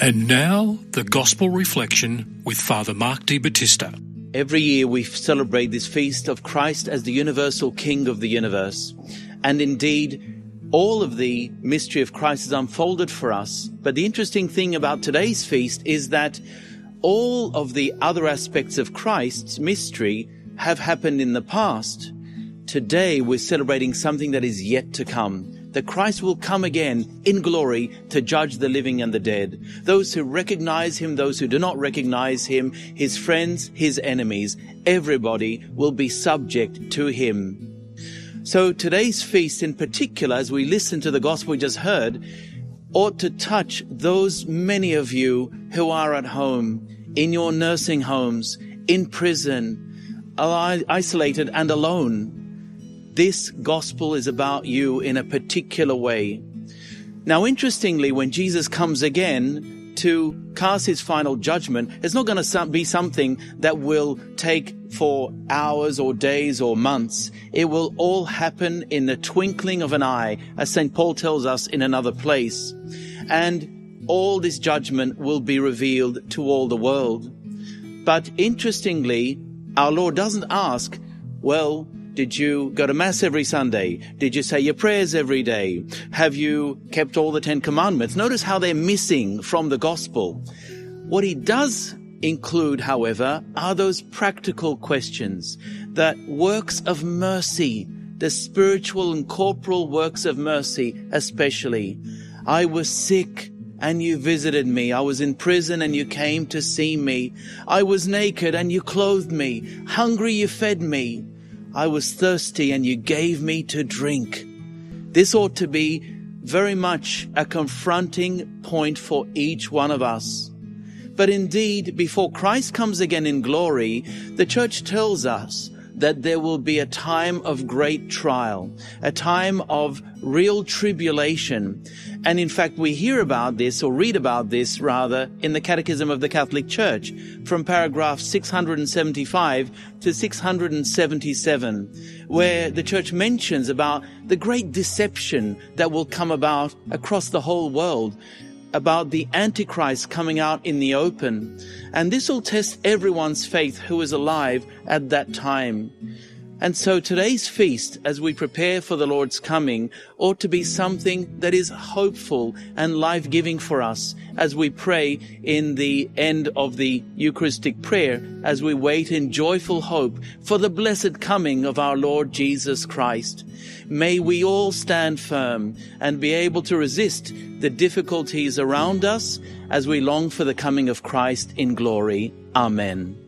And now, the Gospel Reflection with Father Mark De Battista. Every year we celebrate this feast of Christ as the universal King of the universe. And indeed, all of the mystery of Christ is unfolded for us. But the interesting thing about today's feast is that all of the other aspects of Christ's mystery have happened in the past. Today we're celebrating something that is yet to come that Christ will come again in glory to judge the living and the dead. Those who recognize him, those who do not recognize him, his friends, his enemies, everybody will be subject to him. So today's feast in particular, as we listen to the gospel we just heard, ought to touch those many of you who are at home, in your nursing homes, in prison, isolated and alone this gospel is about you in a particular way. Now, interestingly, when Jesus comes again to cast his final judgment, it's not going to be something that will take for hours or days or months. It will all happen in the twinkling of an eye, as St. Paul tells us in another place. And all this judgment will be revealed to all the world. But interestingly, our Lord doesn't ask, well, did you go to Mass every Sunday? Did you say your prayers every day? Have you kept all the Ten Commandments? Notice how they're missing from the Gospel. What he does include, however, are those practical questions, that works of mercy, the spiritual and corporal works of mercy, especially. I was sick and you visited me. I was in prison and you came to see me. I was naked and you clothed me. Hungry, you fed me. I was thirsty and you gave me to drink. This ought to be very much a confronting point for each one of us. But indeed, before Christ comes again in glory, the church tells us that there will be a time of great trial, a time of real tribulation. And in fact, we hear about this or read about this rather in the Catechism of the Catholic Church from paragraph 675 to 677, where the church mentions about the great deception that will come about across the whole world about the Antichrist coming out in the open. And this will test everyone's faith who is alive at that time. And so today's feast, as we prepare for the Lord's coming, ought to be something that is hopeful and life-giving for us as we pray in the end of the Eucharistic prayer, as we wait in joyful hope for the blessed coming of our Lord Jesus Christ. May we all stand firm and be able to resist the difficulties around us as we long for the coming of Christ in glory. Amen.